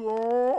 哟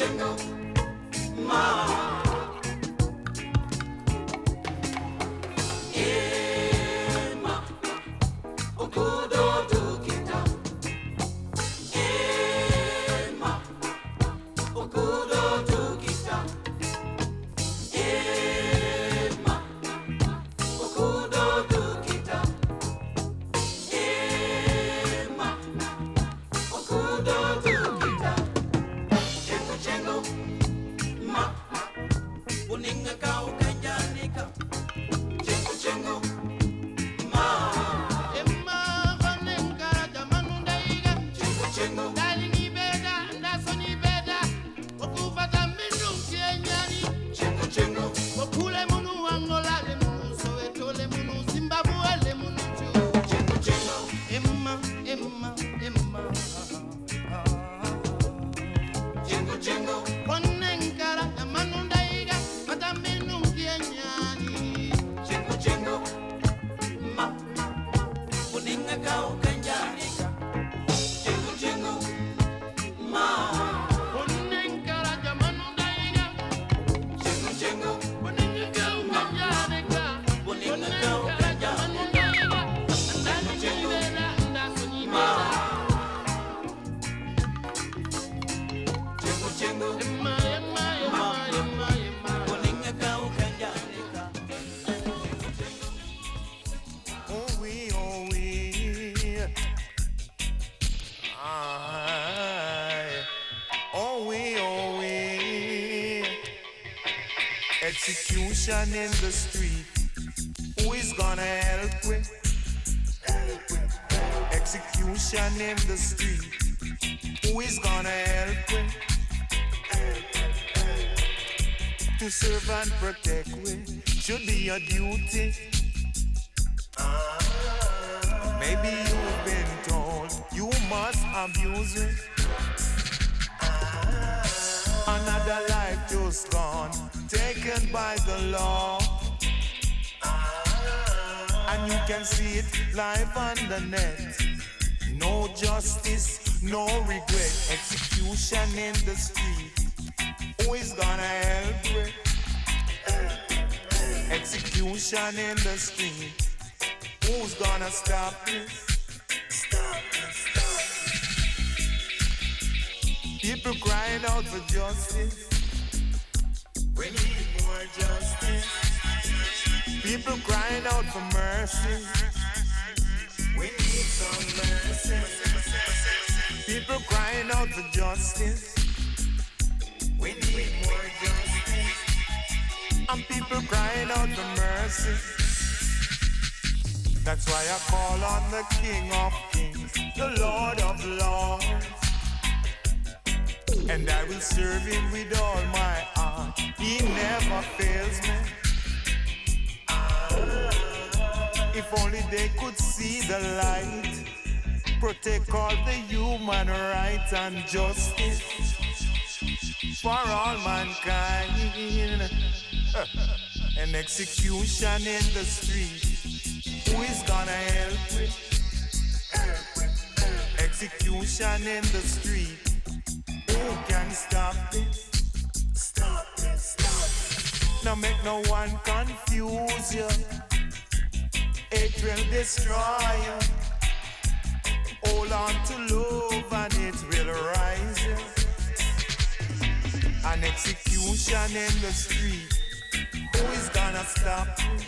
jingle. Execution in the street. Who is gonna help with? Execution in the street. Who is gonna help with? To serve and protect we should be your duty. Maybe you've been told you must abuse it. Another life just gone taken by the law. And you can see it live on the net. No justice, no regret. Execution in the street. Who is gonna help with? Execution in the street. Who's gonna stop this? People crying out for justice. We need more justice. People crying out for mercy. We need some mercy. People crying out for justice. We need more justice. And people crying out for mercy. That's why I call on the King of Kings, the Lord of Lords. And I will serve him with all my heart. He never fails me. If only they could see the light, protect all the human rights and justice for all mankind. An execution in the street. Who is gonna help with? Execution in the street. Who can stop this? Stop this, stop this. Now make no one confuse you. It will destroy you. Hold on to love and it will rise. An execution in the street. Who is gonna stop this?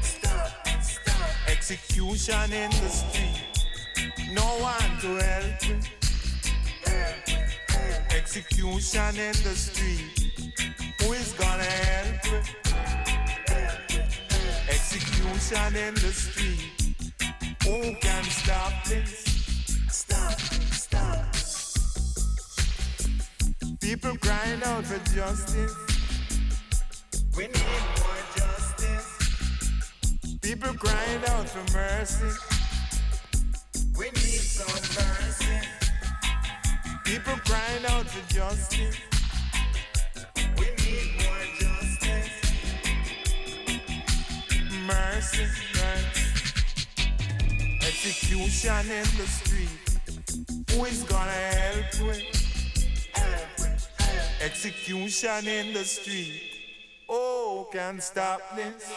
Stop, stop. Execution in the street. No one to help you. Execution in the street. Who is gonna help you? Execution in the street. Who can stop this? Stop, stop. People crying out for justice. We need more justice. People crying out for mercy. We need some mercy. People crying out for justice. We need more justice. Mercy, mercy. Execution in the street. Who is gonna help with? Execution in the street. Oh, can't stop this.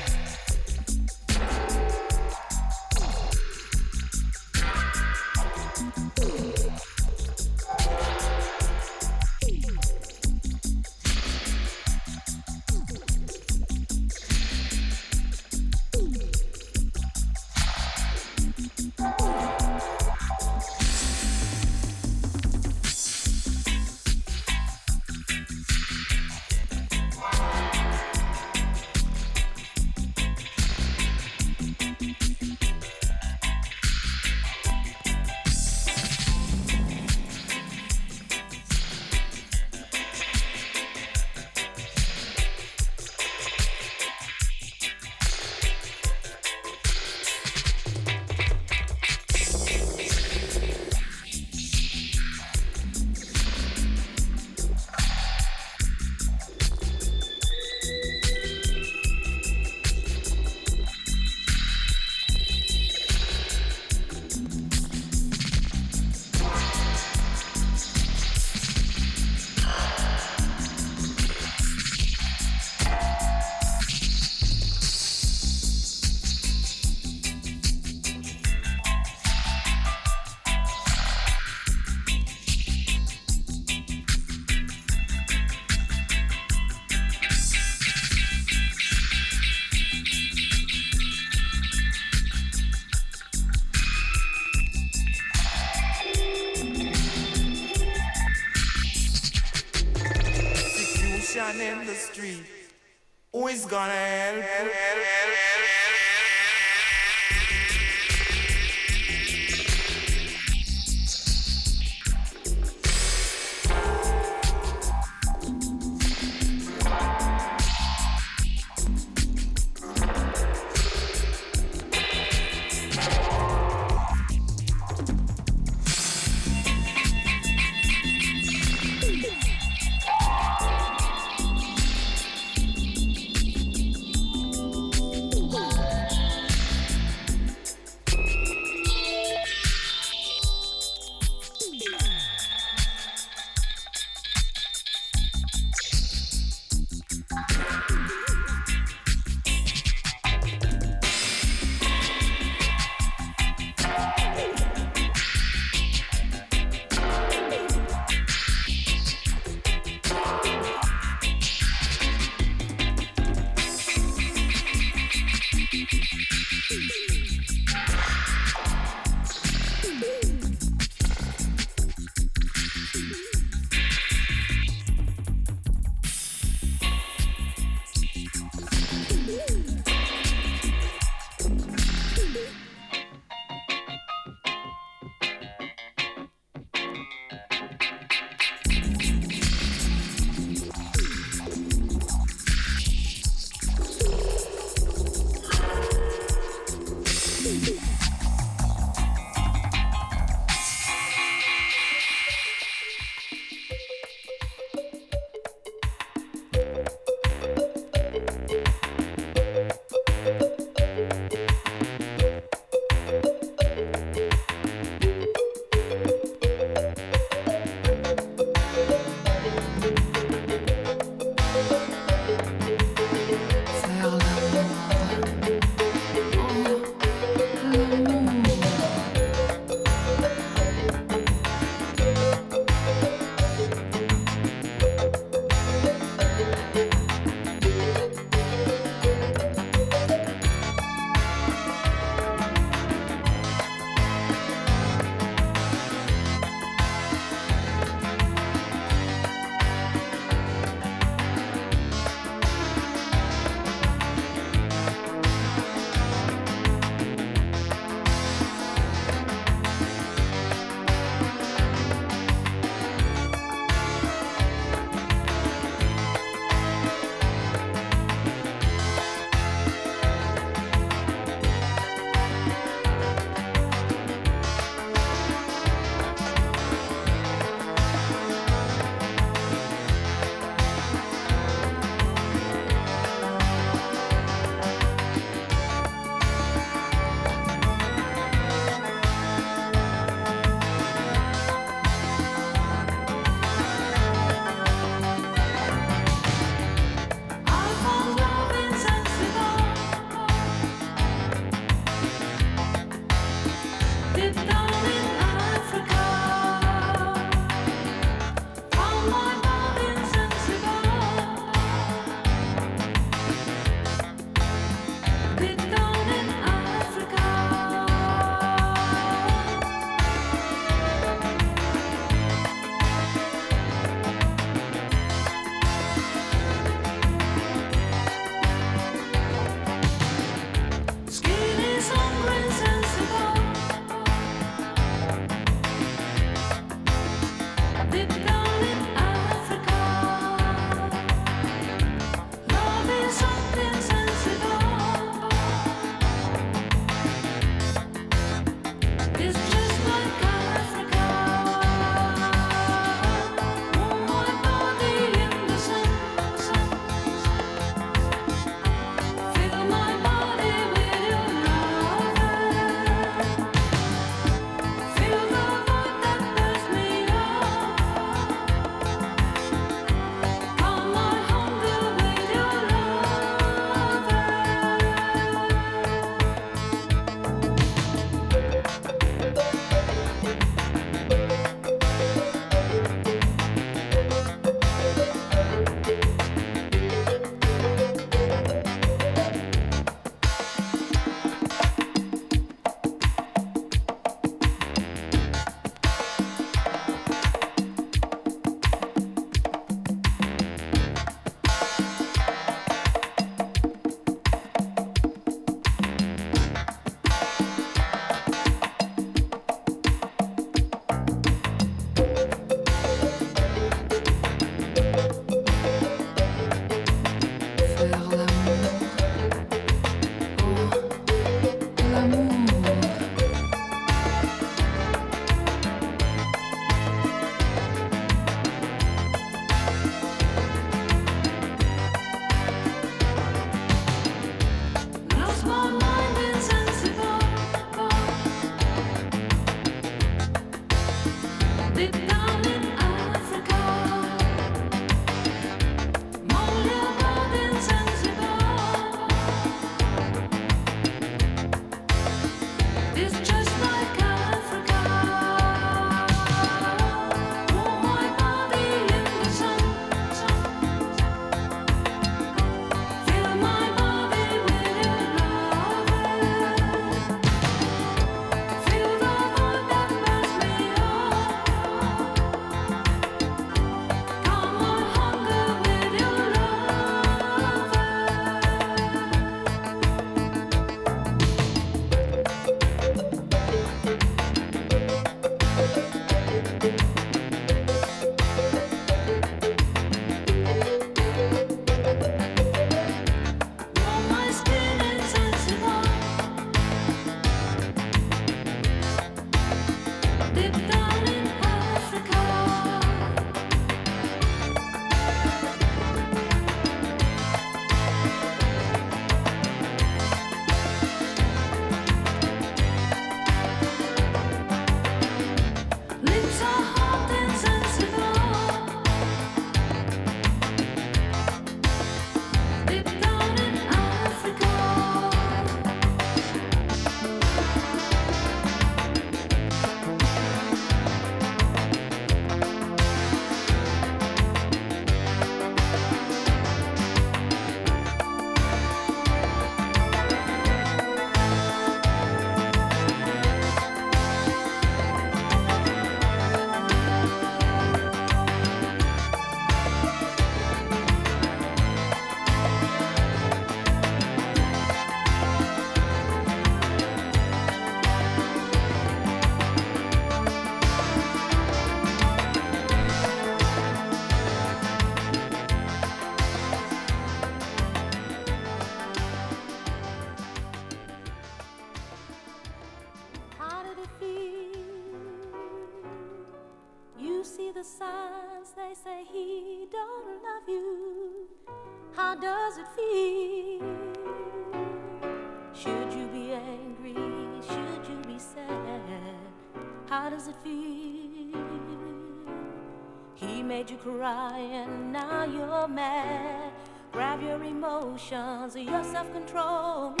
Cry and now you're mad. Grab your emotions, your self control.